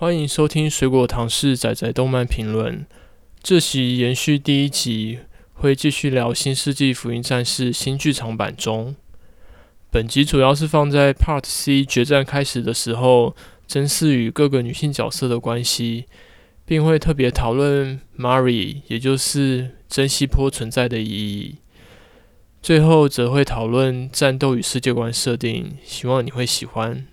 欢迎收听水果糖是仔仔动漫评论。这期延续第一集，会继续聊《新世纪福音战士》新剧场版中。本集主要是放在 Part C 决战开始的时候，真嗣与各个女性角色的关系，并会特别讨论 Mari，也就是真希波存在的意义。最后则会讨论战斗与世界观设定，希望你会喜欢。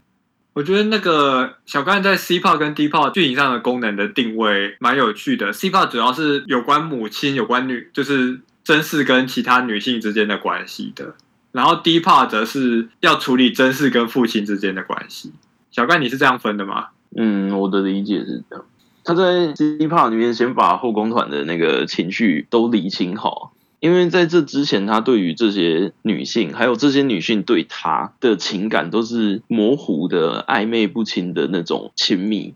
我觉得那个小干在 C 炮跟 D part 剧情上的功能的定位蛮有趣的。C 炮主要是有关母亲、有关女，就是真嗣跟其他女性之间的关系的。然后 D part 则是要处理真嗣跟父亲之间的关系。小干，你是这样分的吗？嗯，我的理解是这样。他在 C part 里面先把后宫团的那个情绪都理清好。因为在这之前，他对于这些女性，还有这些女性对他的情感都是模糊的、暧昧不清的那种亲密。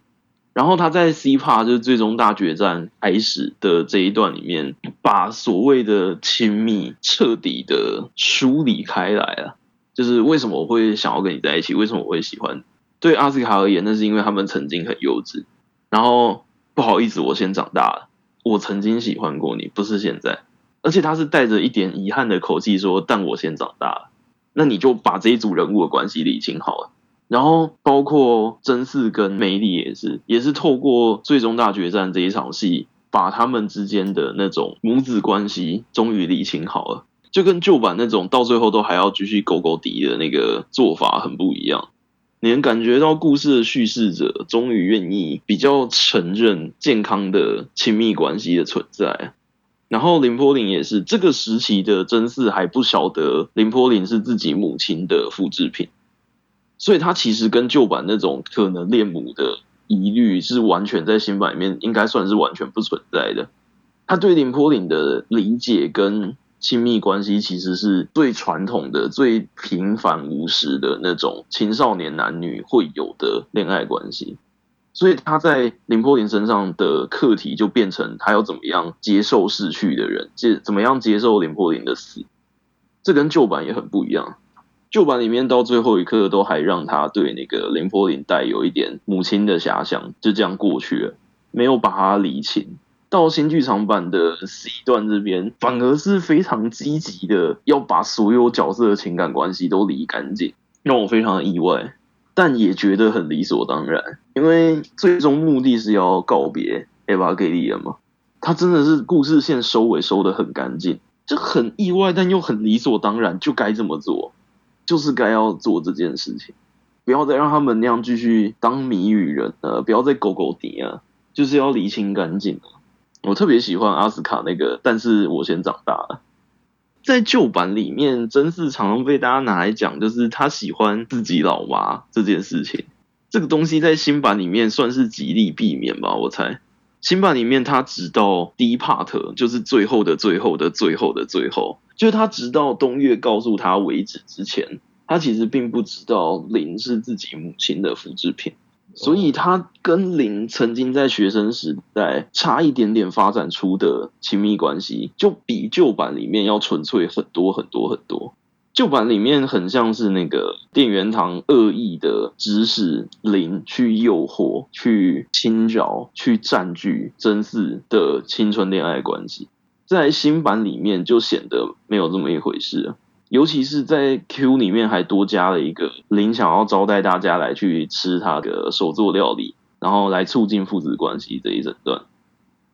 然后他在 C part 就是最终大决战开始的这一段里面，把所谓的亲密彻底的梳理开来了。就是为什么我会想要跟你在一起？为什么我会喜欢？对阿斯卡而言，那是因为他们曾经很幼稚。然后不好意思，我先长大了。我曾经喜欢过你，不是现在。而且他是带着一点遗憾的口气说：“但我先长大了。”那你就把这一组人物的关系理清好了。然后包括真嗣跟梅里也是，也是透过最终大决战这一场戏，把他们之间的那种母子关系终于理清好了。就跟旧版那种到最后都还要继续勾勾敌的那个做法很不一样。你能感觉到故事的叙事者终于愿意比较承认健康的亲密关系的存在。然后綾波丽也是这个时期的真嗣还不晓得綾波丽是自己母亲的复制品，所以他其实跟旧版那种可能恋母的疑虑是完全在新版里面应该算是完全不存在的。他对綾波丽的理解跟亲密关系其实是最传统的、最平凡无实的那种青少年男女会有的恋爱关系。所以他在林波林身上的课题就变成他要怎么样接受逝去的人，接怎么样接受林波林的死，这跟旧版也很不一样。旧版里面到最后一刻都还让他对那个林波林带有一点母亲的遐想，就这样过去了，没有把它理清。到新剧场版的 C 段这边，反而是非常积极的要把所有角色的情感关系都理干净，让我非常的意外。但也觉得很理所当然，因为最终目的是要告别 Evangelion 嘛。他真的是故事线收尾收得很干净，就很意外，但又很理所当然，就该这么做，就是该要做这件事情，不要再让他们那样继续当谜语人了，不要再勾勾底啊，就是要理清干净。我特别喜欢阿斯卡那个，但是我先长大了。在旧版里面，真嗣常常被大家拿来讲，就是他喜欢自己老妈这件事情。这个东西在新版里面算是极力避免吧，我猜。新版里面，他直到第一 part，就是最后的最后的最后的最后，就是他直到东岳告诉他为止之前，他其实并不知道綾是自己母亲的复制品。所以他跟林曾经在学生时代差一点点发展出的亲密关系，就比旧版里面要纯粹很多很多很多。旧版里面很像是那个店员堂恶意的指使林去诱惑、去侵扰、去占据真嗣的青春恋爱关系，在新版里面就显得没有这么一回事。尤其是在 Q 里面还多加了一个綾想要招待大家来去吃他的手作料理，然后来促进父子关系这一整段，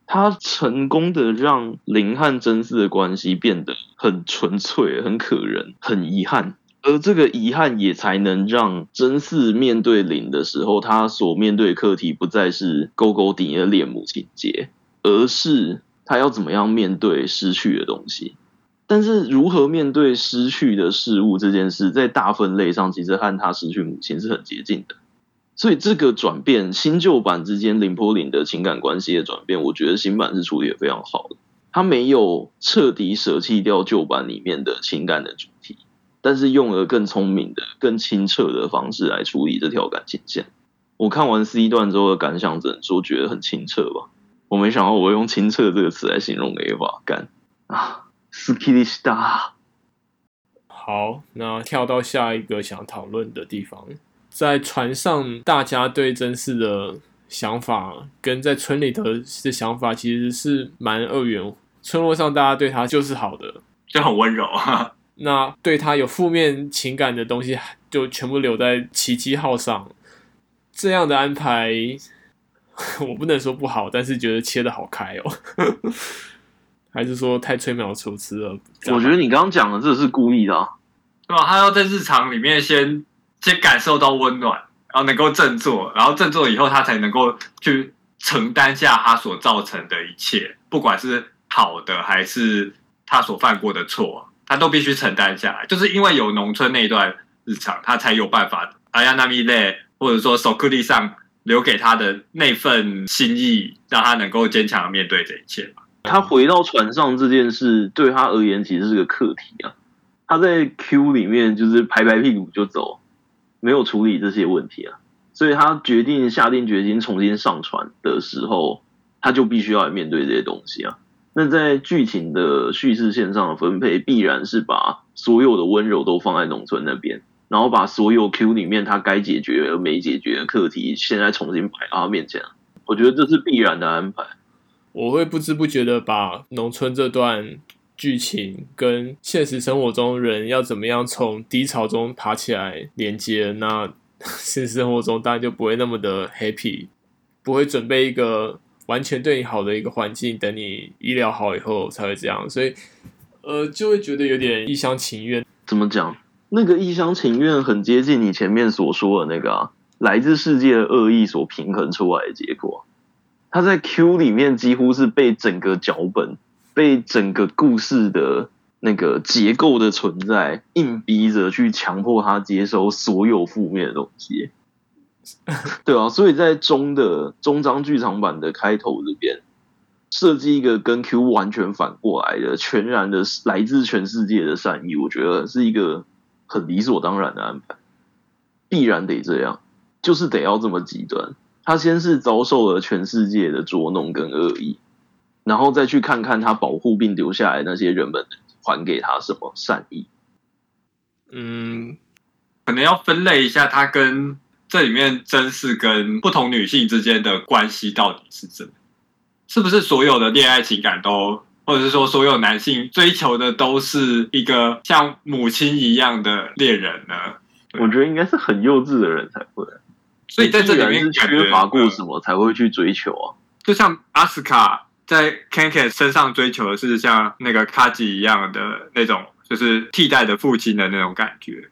他成功的让林和真嗣的关系变得很纯粹、很可人、很遗憾，而这个遗憾也才能让真嗣面对綾的时候，他所面对课题不再是勾勾顶的恋母情结，而是他要怎么样面对失去的东西。但是如何面对失去的事物这件事，在大分类上其实和他失去母亲是很接近的。所以这个转变，新旧版之间林波林的情感关系的转变，我觉得新版是处理得非常好的。他没有彻底舍弃掉旧版里面的情感的主题，但是用了更聪明的、更清澈的方式来处理这条感情线。我看完 C 段之后的感想，只能说觉得很清澈吧。我没想到我用清澈这个词来形容 Eva 干啊。斯基利斯达。好，那跳到下一个想讨论的地方，在船上，大家对真嗣的想法跟在村里头的想法其实是蛮二元。村落上大家对他就是好的，就很温柔啊。那对他有负面情感的东西，就全部留在奇迹号上。这样的安排，我不能说不好，但是觉得切的好开哦。还是说太吹毛求疵了？我觉得你刚刚讲的这是故意的，啊，对吧？他要在日常里面先先感受到温暖，然后能够振作，然后振作以后，他才能够去承担下他所造成的一切，不管是好的还是他所犯过的错。他都必须承担下来，就是因为有农村那一段日常，他才有办法。阿亚纳米勒或者说手库利上留给他的那份心意，让他能够坚强的面对这一切。他回到船上这件事，对他而言其实是个课题啊。他在 Q 里面就是拍拍屁股就走，没有处理这些问题啊。所以他决定下定决心重新上船的时候，他就必须要来面对这些东西啊。那在剧情的叙事线上的分配，必然是把所有的温柔都放在农村那边，然后把所有 Q 里面他该解决而没解决的课题，现在重新摆到他面前。我觉得这是必然的安排。我会不知不觉的把农村这段剧情跟现实生活中人要怎么样从低潮中爬起来连接，那 现实生活中当然就不会那么的 happy，不会准备一个。完全对你好的一个环境，等你医疗好以后才会这样，所以，呃，就会觉得有点一厢情愿。怎么讲？那个一厢情愿很接近你前面所说的那个啊，来自世界的恶意所平衡出来的结果。他在 Q 里面几乎是被整个脚本、被整个故事的那个结构的存在硬逼着去强迫他接收所有负面的东西。对啊，所以在中的中章剧场版的开头这边，设计一个跟 Q 完全反过来的，全然的来自全世界的善意，我觉得是一个很理所当然的安排，必然得这样，就是得要这么极端。他先是遭受了全世界的捉弄跟恶意，然后再去看看他保护并留下来那些人们还给他什么善意。嗯，可能要分类一下他跟。这里面真是跟不同女性之间的关系到底是怎么？是不是所有的恋爱情感都，或者是说所有男性追求的都是一个像母亲一样的恋人呢？我觉得应该是很幼稚的人才会。所以在这里面缺乏过什么才会去追求啊？就像阿斯卡在 Kenken 身上追求的是像那个卡吉一样的那种，就是替代的父亲的那种感觉。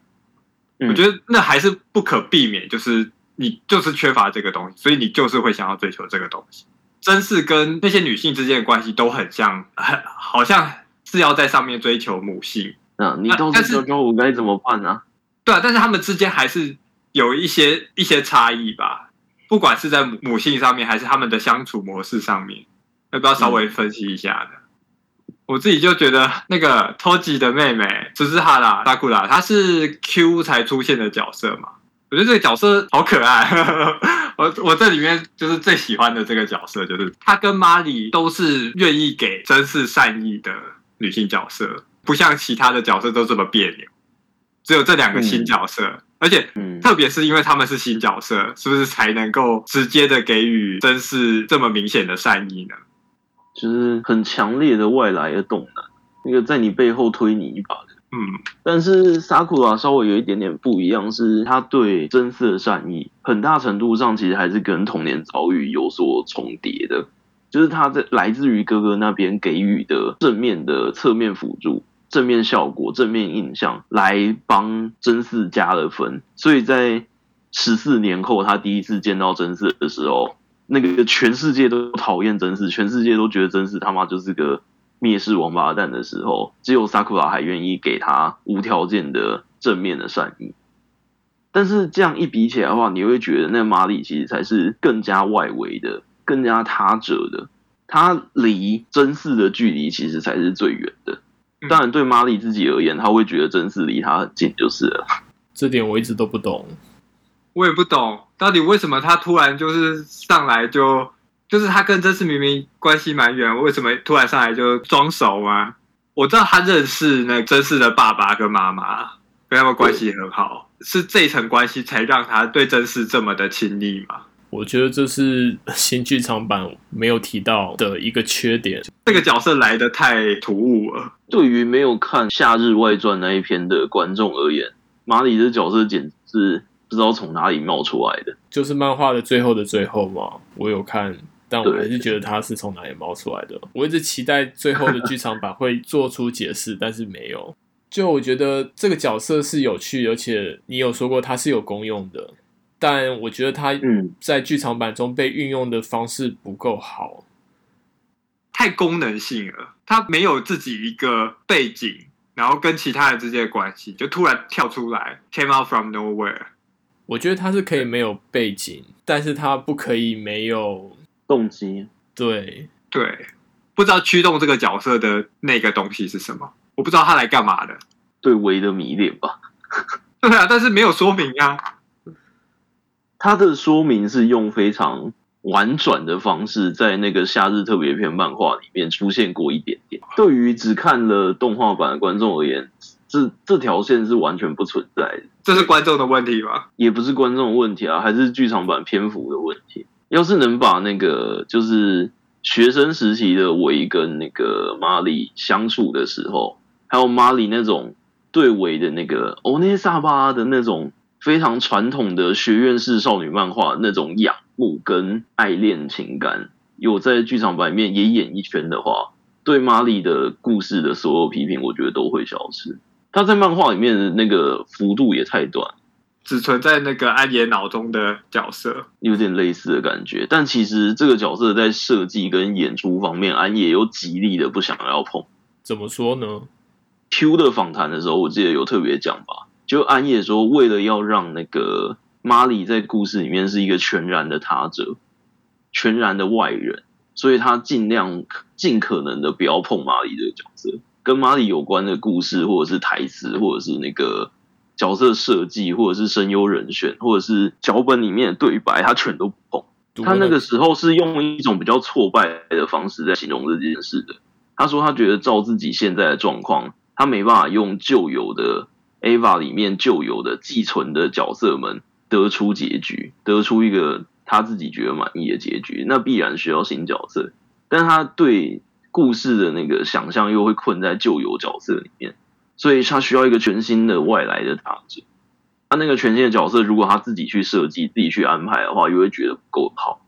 我觉得那还是不可避免，就是你就是缺乏这个东西，所以你就是会想要追求这个东西。真是跟那些女性之间的关系都很像，很好像是要在上面追求母性。啊，你都是说我该怎么办呢？对啊，但是他们之间还是有一些一些差异吧，不管是在母性上面，还是他们的相处模式上面，要不要稍微分析一下呢？我自己就觉得那个托吉的妹妹就是哈拉萨库拉，她是 Q 才出现的角色嘛？我觉得这个角色好可爱。我我这里面就是最喜欢的这个角色，就是她跟玛丽都是愿意给真是善意的女性角色，不像其他的角色都这么别扭。只有这两个新角色，嗯、而且特别是因为他们是新角色，是不是才能够直接的给予真嗣这么明显的善意呢？就是很强烈的外来的动能，那个在你背后推你一把的，嗯。但是萨库拉稍微有一点点不一样，是他对真嗣的善意，很大程度上其实还是跟童年遭遇有所重叠的。就是他在来自于哥哥那边给予的正面的侧面辅助、正面效果、正面印象，来帮真嗣加了分。所以在十四年后，他第一次见到真嗣的时候。那个全世界都讨厌真嗣，全世界都觉得真嗣他妈就是个灭世王八蛋的时候，只有萨库拉还愿意给他无条件的正面的善意。但是这样一比起来的话，你会觉得那马里其实才是更加外围的、更加他者的。他离真嗣的距离其实才是最远的。当然，对玛丽自己而言，他会觉得真嗣离他很近就是了。这点我一直都不懂。我也不懂，到底为什么他突然就是上来就就是他跟真嗣明明关系蛮远，为什么突然上来就装熟吗？我知道他认识那真嗣的爸爸跟妈妈，跟他们关系很好，是这层关系才让他对真嗣这么的亲密吗？我觉得这是 新剧场版没有提到的一个缺点。这个角色来的太突兀了。对于没有看《夏日外传》那一篇的观众而言，马里这角色简直是不知道从哪里冒出来的。就是漫画的最后的最后嘛，我有看，但我还是觉得他是从哪里冒出来的。我一直期待最后的剧场版会做出解释，但是没有。就我觉得这个角色是有趣，而且你有说过他是有功用的。但我觉得他在剧场版中被运用的方式不够好，太功能性了。他没有自己一个背景，然后跟其他人之间的关系，就突然跳出来，came out from nowhere。我觉得他是可以没有背景，但是他不可以没有动机。对对，不知道驱动这个角色的那个东西是什么，我不知道他来干嘛的。对维的迷恋吧。对啊，但是没有说明啊。他的说明是用非常婉转的方式，在那个夏日特别篇漫画里面出现过一点点。对于只看了动画版的观众而言，这这条线是完全不存在的。这是观众的问题吗？也不是观众的问题啊，还是剧场版篇幅的问题。要是能把那个就是学生时期的维跟那个玛丽相处的时候，还有玛丽那种对维的那个欧内萨巴的那种。非常传统的学院式少女漫画那种仰慕跟爱恋情感，有在剧场版里面也演一圈的话，对玛丽的故事的所有批评，我觉得都会消失。他在漫画里面的那个幅度也太短，只存在那个安野脑中的角色，有点类似的感觉。但其实这个角色在设计跟演出方面，安野又极力的不想要碰。怎么说呢？Q 的访谈的时候，我记得有特别讲吧。就安野说，为了要让那个玛丽在故事里面是一个全然的他者，全然的外人，所以他尽量尽可能的不要碰玛丽这个角色，跟玛丽有关的故事，或者是台词，或者是那个角色设计，或者是声优人选，或者是脚本里面的对白，他全都不碰。他那个时候是用一种比较挫败的方式在形容这件事的。他说他觉得照自己现在的状况，他没办法用旧有的。Ava 里面旧有的寄存的角色们得出结局，得出一个他自己觉得满意的结局，那必然需要新角色，但他对故事的那个想象又会困在旧有角色里面，所以他需要一个全新的外来的他者。他那个全新的角色，如果他自己去设计、自己去安排的话，又会觉得不够好，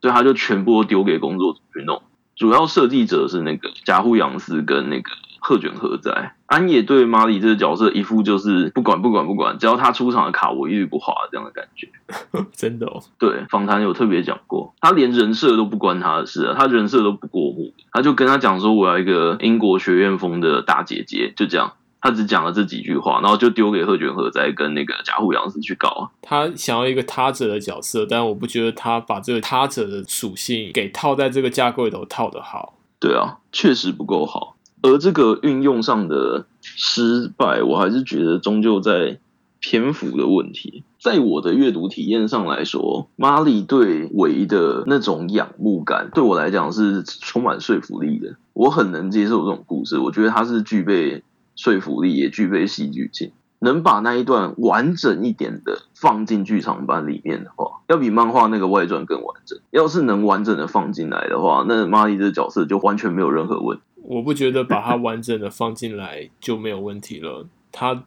所以他就全部都丢给工作组去弄。主要设计者是那个贾户洋司跟那个。鹤卷何在，安野对玛丽这个角色一副就是不管不管不管，只要他出场的卡我一律不划这样的感觉。真的哦？对，访谈有特别讲过，他连人设都不关他的事啊，他人设都不过目，他就跟他讲说，我要一个英国学院风的大姐姐，就这样，他只讲了这几句话，然后就丢给贺卷和哉跟那个甲户洋司去搞。他想要一个他者的角色，但我不觉得他把这个他者的属性给套在这个架构里头套得好。对啊，确实不够好。而这个运用上的失败，我还是觉得终究在篇幅的问题。在我的阅读体验上来说，玛丽对维的那种仰慕感，对我来讲是充满说服力的。我很能接受这种故事，我觉得它是具备说服力，也具备戏剧性。能把那一段完整一点的放进剧场版里面的话，要比漫画那个外传更完整。要是能完整的放进来的话，那玛丽这角色就完全没有任何问题。我不觉得把它完整的放进来就没有问题了。它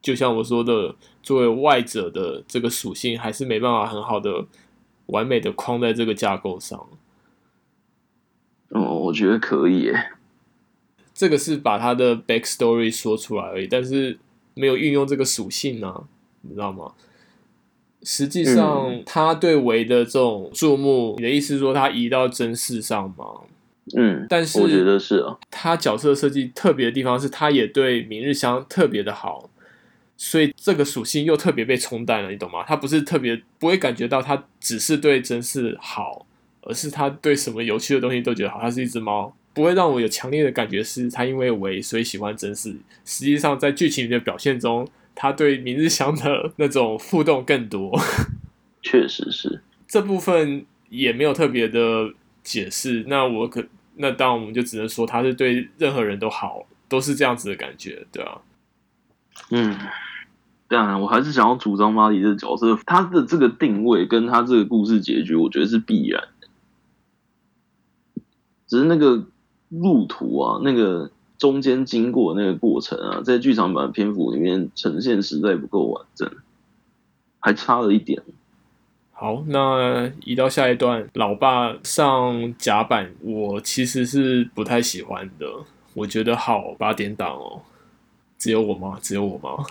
就像我说的，作为外者的这个属性，还是没办法很好的、完美的框在这个架构上。哦，我觉得可以耶。这个是把它的 backstory 说出来而已，但是没有运用这个属性呢、啊，你知道吗？实际上，他对维的这种注目，你的意思是说他移到真嗣上吗？嗯，但是我觉得是啊，他角色设计特别的地方是，他也对明日香特别的好，所以这个属性又特别被冲淡了，你懂吗？他不是特别不会感觉到他只是对真嗣好，而是他对什么有趣的东西都觉得好。他是一只猫，不会让我有强烈的感觉是他因为为所以喜欢真嗣。实际上在剧情里的表现中，他对明日香的那种互动更多。确实是这部分也没有特别的解释。那我可。那当，我们就只能说他是对任何人都好，都是这样子的感觉，对啊。嗯，当然，我还是想要主张马里这角色，他的这个定位跟他这个故事结局，我觉得是必然的。只是那个路途啊，那个中间经过那个过程啊，在剧场版篇幅里面呈现实在不够完整，还差了一点。好，那移到下一段，老爸上甲板，我其实是不太喜欢的。我觉得好八点档哦，只有我吗？只有我吗？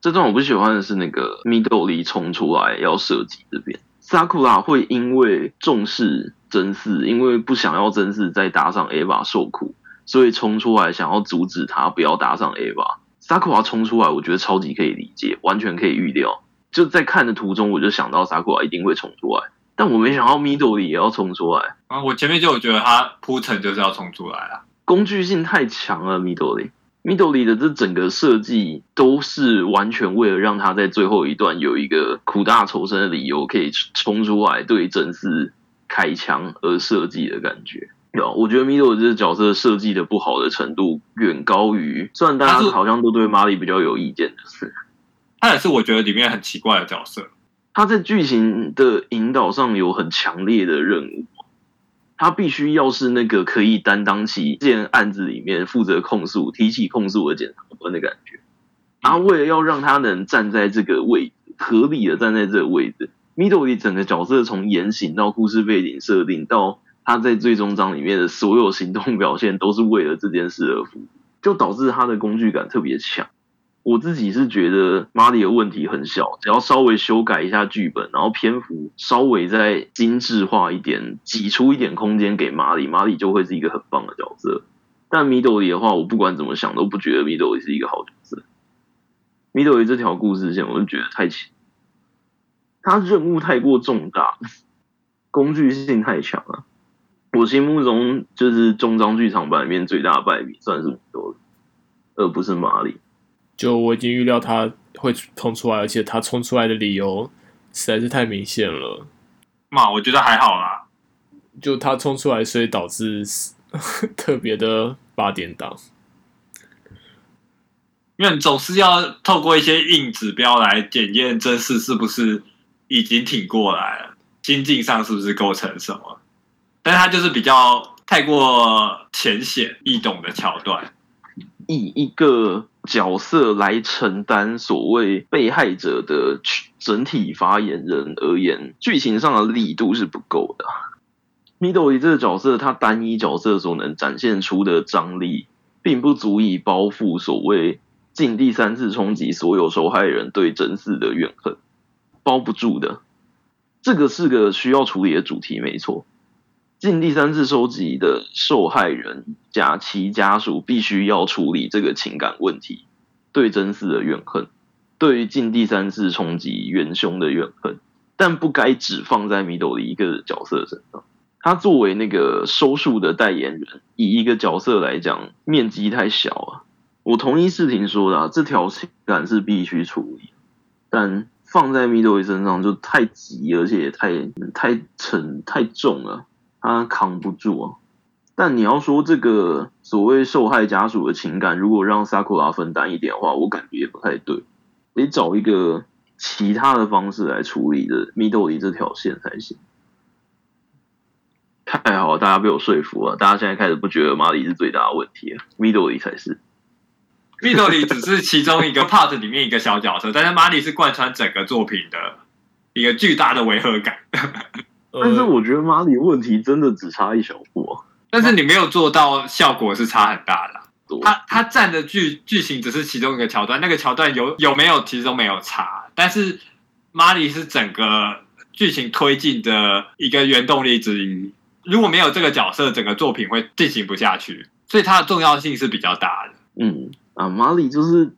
这段我不喜欢的是那个米豆里冲出来要射击这边，萨库拉会因为重视真嗣，因为不想要真嗣再搭上 Eva 受苦，所以冲出来想要阻止他不要搭上 Eva。萨库拉冲出来，我觉得超级可以理解，完全可以预料。就在看的途中，我就想到萨库拉一定会冲出来，但我没想到米朵里也要冲出来啊！我前面就有觉得他铺陈就是要冲出来啊，工具性太强了，米朵里。米朵里的这整个设计都是完全为了让他在最后一段有一个苦大仇深的理由，可以冲出来对真嗣开枪而设计的感觉。有，我觉得米豆里这个角色设计的不好的程度远高于，虽然大家好像都对玛丽比较有意见的是，他也是我觉得里面很奇怪的角色。他在剧情的引导上有很强烈的任务。他必须要是那个可以担当起这件案子里面负责控诉、提起控诉的检察官的感觉。然后为了要让他能站在这个位置，合理的站在这个位置，Midori 整个角色从言行到故事背景设定，到他在最终章里面的所有行动表现，都是为了这件事而服务，就导致他的工具感特别强。我自己是觉得马里的问题很小，只要稍微修改一下剧本，然后篇幅稍微再精致化一点，挤出一点空间给马里，马里就会是一个很棒的角色。但米斗里的话，我不管怎么想都不觉得米斗里是一个好角色。米斗里这条故事线，我就觉得太浅，他任务太过重大，工具性太强了。我心目中就是中章剧场版里面最大的败笔，算是米斗里，而不是马里。就我已经预料他会冲出来，而且他冲出来的理由实在是太明显了。嘛，我觉得还好啦。就他冲出来，所以导致 特别的八点档。因为你总是要透过一些硬指标来检验真嗣是不是已经挺过来了，心境上是不是构成什么？但是他就是比较太过浅显易懂的桥段。以一个角色来承担所谓被害者的整体发言人而言，剧情上的力度是不够的。Midori 这个角色，他单一角色所能展现出的张力，并不足以包覆所谓近第三次冲击所有受害人对真嗣的怨恨，包不住的。这个是个需要处理的主题，没错。尽第三次收集的受害人加其家属必须要处理这个情感问题，对真嗣的怨恨，对于尽第三次冲击元凶的怨恨，但不该只放在米斗的一个角色身上。他作为那个收束的代言人，以一个角色来讲，面积太小啊。我同意世廷说的啊，这条情感是必须处理，但放在米斗身上就太急，而且也太太沉太重了。他扛不住啊！但你要说这个所谓受害家属的情感，如果让萨库拉分担一点的话，我感觉也不太对，得找一个其他的方式来处理的米豆里这条线才行。太好了，大家被我说服了，大家现在开始不觉得马里是最大的问题了，米豆里才是。米豆里只是其中一个 part 里面一个小角色，但是马里是贯穿整个作品的一个巨大的违和感。但是我觉得马里问题真的只差一小步啊！但是你没有做到，效果是差很大的。他他占的剧剧情只是其中一个桥段，那个桥段有有没有其实都没有差。但是马里是整个剧情推进的一个原动力之一。如果没有这个角色，整个作品会进行不下去。所以它的重要性是比较大的。嗯啊，马里就是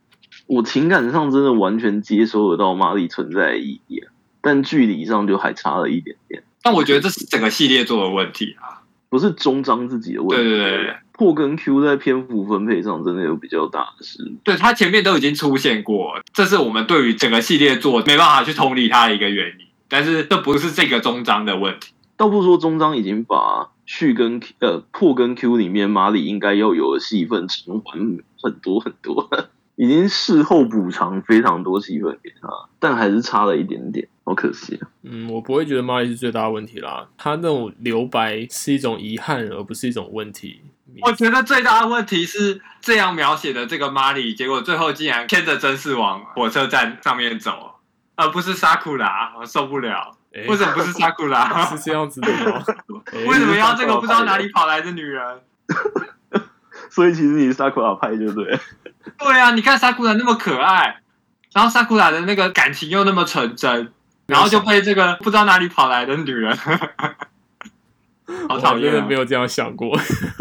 我情感上真的完全接收得到马里存在的意义，但距离上就还差了一点点。但我觉得这是整个系列做的问题啊，不是中章自己的问题。对对对，破跟 Q 在篇幅分配上真的有比较大的失误。对，他前面都已经出现过，这是我们对于整个系列做没办法去同理他的一个原因。但是这不是这个终章的问题。倒不是说终章已经把续跟呃破跟 Q 里面马里应该要有的戏份偿还很多很多。已经事后补偿非常多戏份给他，但还是差了一点点，好可惜啊。嗯，我不会觉得玛丽是最大的问题啦，他那种留白是一种遗憾，而不是一种问题。我觉得最大的问题是这样描写的这个玛丽，结果最后竟然牵着真嗣往火车站上面走，而不是萨库拉，我受不了。欸、为什么不是萨库拉？是这样子的吗？为什么要这个不知道哪里跑来的女人？所以其实你是萨库拉派就对。对啊，你看萨库拉那么可爱，然后萨库拉的那个感情又那么纯真，然后就被这个不知道哪里跑来的女人，好讨厌，没有这样想过。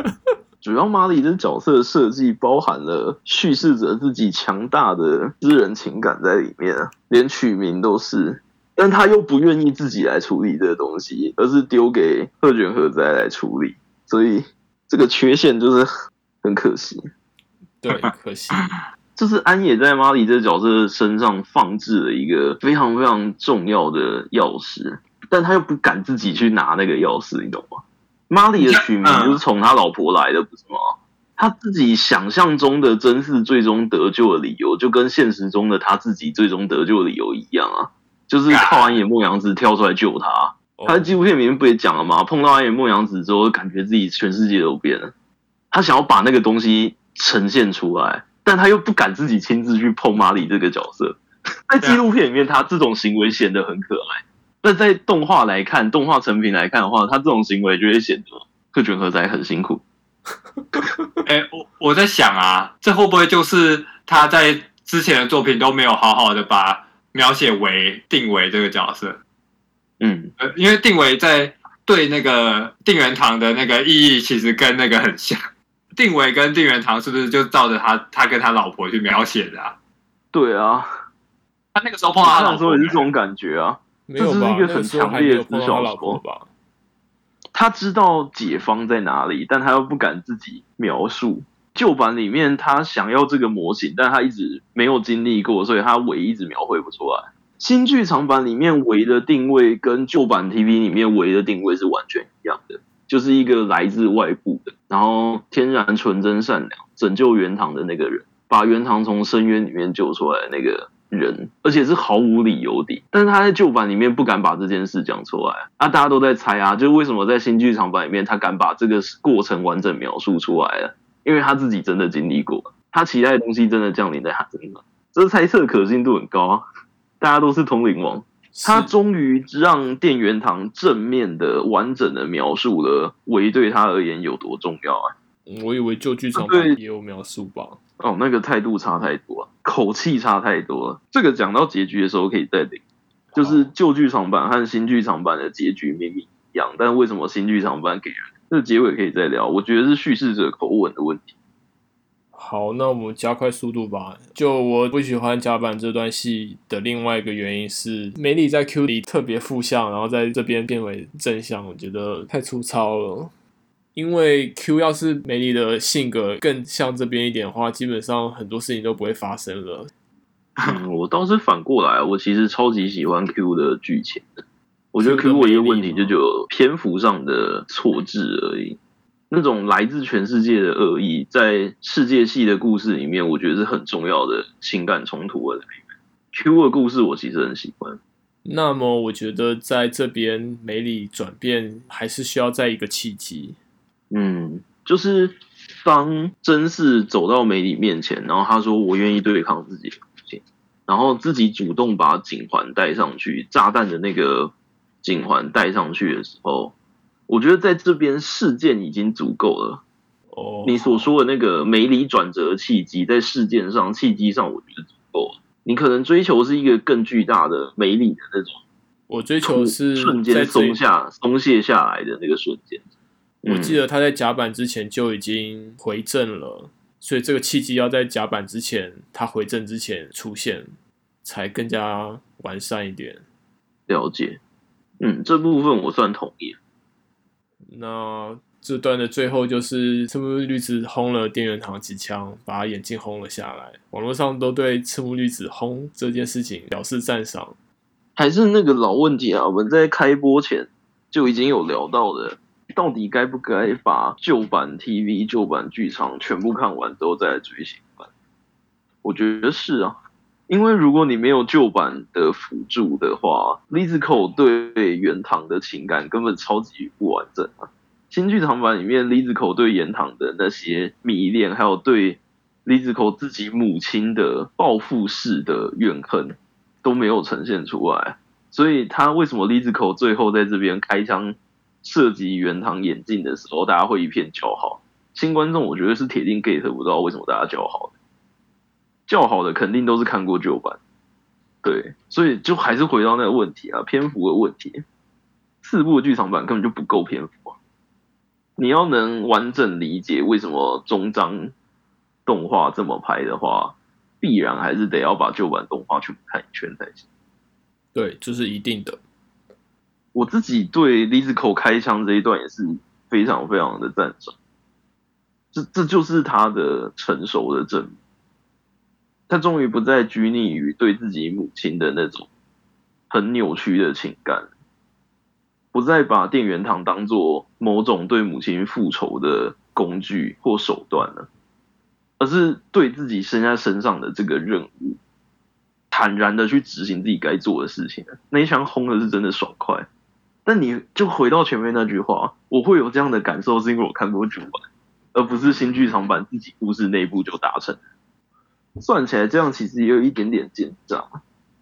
主要玛丽的角色设计包含了叙事者自己强大的私人情感在里面，连取名都是，但他又不愿意自己来处理这个东西，而是丢给鹤卷和哉来处理，所以这个缺陷就是。很可惜，对，可惜，就是安野在玛丽这个角色身上放置了一个非常非常重要的钥匙，但他又不敢自己去拿那个钥匙，你懂吗？玛丽的取名就是从他老婆来的，不是吗？他自己想象中的真嗣最终得救的理由，就跟现实中的他自己最终得救的理由一样啊，就是靠安野梦洋子跳出来救他。他在纪录片里面不也讲了吗？碰到安野梦洋子之后，感觉自己全世界都变了。他想要把那个东西呈现出来，但他又不敢自己亲自去碰马里这个角色。在纪录片里面，他这种行为显得很可爱。那在动画来看，动画成品来看的话，他这种行为就会显得鹤卷和哉很辛苦。哎、欸，我我在想啊，这会不会就是他在之前的作品都没有好好的把描写为定为这个角色？嗯，呃，因为定为在对那个定元堂的那个意义，其实跟那个很像。定维跟定元堂是不是就照着他他跟他老婆去描写的啊？对啊，他那个时候碰到他老婆也是这种感觉啊，这是一个很强烈的小老婆吧？他知道解方在哪里，但他又不敢自己描述。旧版里面他想要这个模型，但他一直没有经历过，所以他维一直描绘不出来。新剧场版里面维的定位跟旧版 TV 里面维的定位是完全一样的。就是一个来自外部的，然后天然纯真善良，拯救元堂的那个人，把元堂从深渊里面救出来的那个人，而且是毫无理由的。但是他在旧版里面不敢把这件事讲出来啊，大家都在猜啊，就为什么在新剧场版里面他敢把这个过程完整描述出来了？因为他自己真的经历过，他期待的东西真的降临在他身上，这猜测可信度很高啊，大家都是通灵王。他终于让店员堂正面的、完整的描述了维对他而言有多重要啊！我以为旧剧场版也有描述吧？哦，那个态度差太多了，口气差太多了。这个讲到结局的时候可以再领，就是旧剧场版和新剧场版的结局明明一样，但为什么新剧场版给人这个结尾可以再聊？我觉得是叙事者口吻的问题。好，那我们加快速度吧。就我不喜欢甲板这段戏的另外一个原因是，梅里在 Q 里特别负向，然后在这边变为正向，我觉得太粗糙了。因为 Q 要是梅里的性格更像这边一点的话，基本上很多事情都不会发生了。嗯，我倒是反过来，我其实超级喜欢 Q 的剧情的。我觉得 Q 唯一问题就只有篇幅上的错置而已。那种来自全世界的恶意，在世界系的故事里面，我觉得是很重要的情感冲突的。Q 的故事我其实很喜欢。那么，我觉得在这边美里转变还是需要在一个契机。嗯，就是当真嗣走到美里面前，然后他说：“我愿意对抗自己的父亲。”然后自己主动把警环戴上去，炸弹的那个警环戴上去的时候。我觉得在这边事件已经足够了。哦，你所说的那个梅里转折契机，在事件上契机上，我觉得足够了。你可能追求是一个更巨大的梅里的那种，我追求是瞬间松下、松懈下来的那个瞬间。我记得他在甲板之前就已经回正了，所以这个契机要在甲板之前，他回正之前出现，才更加完善一点。了解，嗯，这部分我算同意。那这段的最后就是赤木绿子轰了电元堂几枪，把眼镜轰了下来。网络上都对赤木绿子轰这件事情表示赞赏。还是那个老问题啊，我们在开播前就已经有聊到的，到底该不该把旧版 TV、旧版剧场全部看完之后再来追新版？我觉得是啊，因为如果你没有旧版的辅助的话 l i z c o 对元堂的情感根本超级不完整啊。新剧场版里面 l i z c o 对元堂的那些迷恋，还有对 l i z c o 自己母亲的报复式的怨恨，都没有呈现出来。所以他为什么 l i z c o 最后在这边开枪射击元堂眼镜的时候，大家会一片叫好？新观众我觉得是铁定 get 不知道为什么大家叫好。较好的肯定都是看过旧版，对，所以就还是回到那个问题啊，篇幅的问题。四部剧场版根本就不够篇幅啊！你要能完整理解为什么中章动画这么拍的话，必然还是得要把旧版动画全部看一圈才行。对，这是一定的。我自己对 Lizico 开枪这一段也是非常非常的赞赏，这这就是他的成熟的证明。他终于不再拘泥于对自己母亲的那种很扭曲的情感，不再把电元堂当做某种对母亲复仇的工具或手段了，而是对自己身在身上的这个任务，坦然的去执行自己该做的事情。那一枪轰的是真的爽快，但你就回到前面那句话，我会有这样的感受，是因为我看过剧版，而不是新剧场版自己故事内部就达成。算起来，这样其实也有一点点紧张。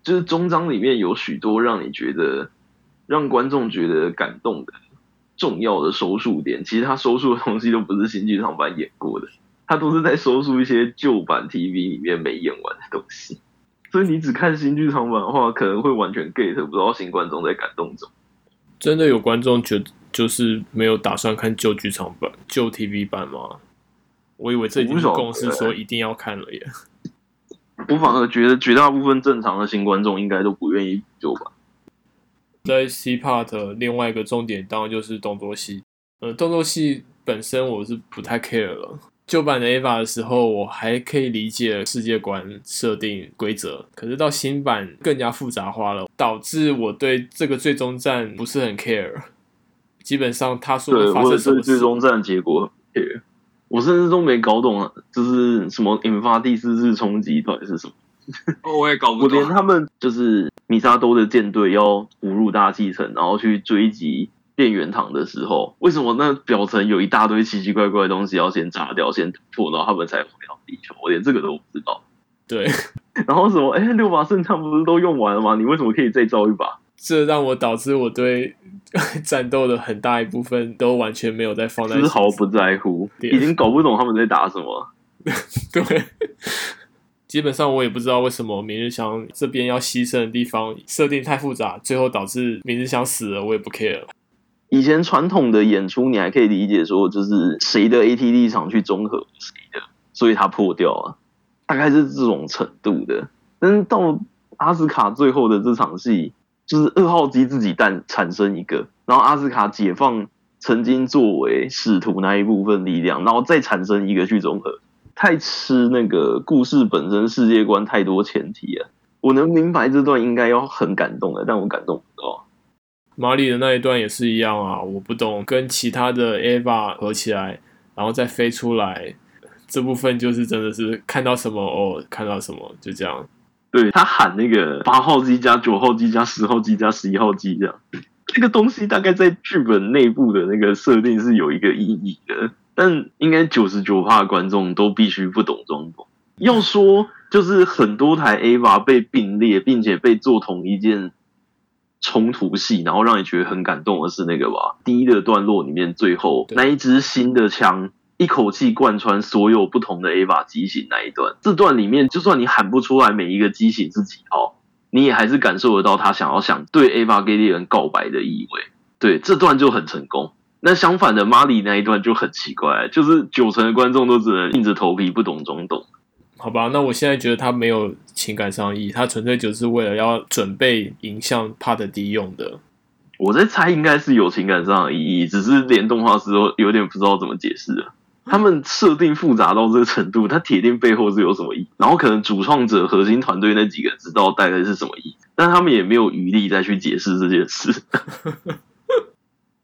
就是终章里面有许多让你觉得、让观众觉得感动的重要的收束点，其实他收束的东西都不是新剧场版演过的，他都是在收束一些旧版 TV 里面没演完的东西。所以你只看新剧场版的话，可能会完全 get 不到新观众在感动中。真的有观众觉得就是没有打算看旧剧场版、旧 TV 版吗？我以为这已经是公司，说一定要看了耶。我反而觉得绝大部分正常的新观众应该都不愿意旧版。在 C Part 另外一个重点当然就是动作戏，呃，动作戏本身我是不太 care 了。旧版的 Ava 的时候，我还可以理解世界观设定规则，可是到新版更加复杂化了，导致我对这个最终战不是很 care。基本上他说的发生什么对，最终战结果。我甚至都没搞懂啊，就是什么引发第四次冲击到底是什么？我也搞不懂。我连他们就是米沙多的舰队要误入大气层，然后去追击电源堂的时候，为什么那表层有一大堆奇奇怪怪的东西要先炸掉、先突破，然后他们才回到地球？我连这个都不知道。对，然后什么？哎，六把圣枪不是都用完了吗？你为什么可以再造一把？这让我导致我对 战斗的很大一部分都完全没有在放在，丝毫不在乎，已经搞不懂他们在打什么。对，基本上我也不知道为什么明日香这边要牺牲的地方设定太复杂，最后导致明日香死了，我也不 care。以前传统的演出你还可以理解说，就是谁的 AT 立场去综合谁的，所以他破掉了，大概是这种程度的。但是到阿斯卡最后的这场戏。就是二号机自己诞产生一个，然后阿斯卡解放曾经作为使徒那一部分力量，然后再产生一个去综合，太吃那个故事本身世界观太多前提了。我能明白这段应该要很感动的，但我感动不到。马里的那一段也是一样啊，我不懂跟其他的 EVA 合起来，然后再飞出来，这部分就是真的是看到什么哦，看到什么就这样。对，他喊那个八号机加九号机加十号机加十一号机这样，这个东西大概在剧本内部的那个设定是有一个意义的，但应该九十九趴的观众都必须不懂装懂。要说就是很多台 AVA 被并列，并且被做同一件冲突戏，然后让你觉得很感动的是那个吧？第一个段落里面最后那一支新的枪。一口气贯穿所有不同的 Ava 机型那一段，这段里面就算你喊不出来每一个机型是几号，你也还是感受得到他想要想对 Evangelion 告白的意味。对，这段就很成功。那相反的，马里那一段就很奇怪，就是九成的观众都只能硬着头皮不懂装懂。好吧，那我现在觉得他没有情感上意义，他纯粹就是为了要准备迎向帕特迪用的。我在猜应该是有情感上的意义，只是连动画师都有点不知道怎么解释了。他们设定复杂到这个程度，他铁定背后是有什么意。然后可能主创者、核心团队那几个知道大概是什么意，但他们也没有余力再去解释这件事。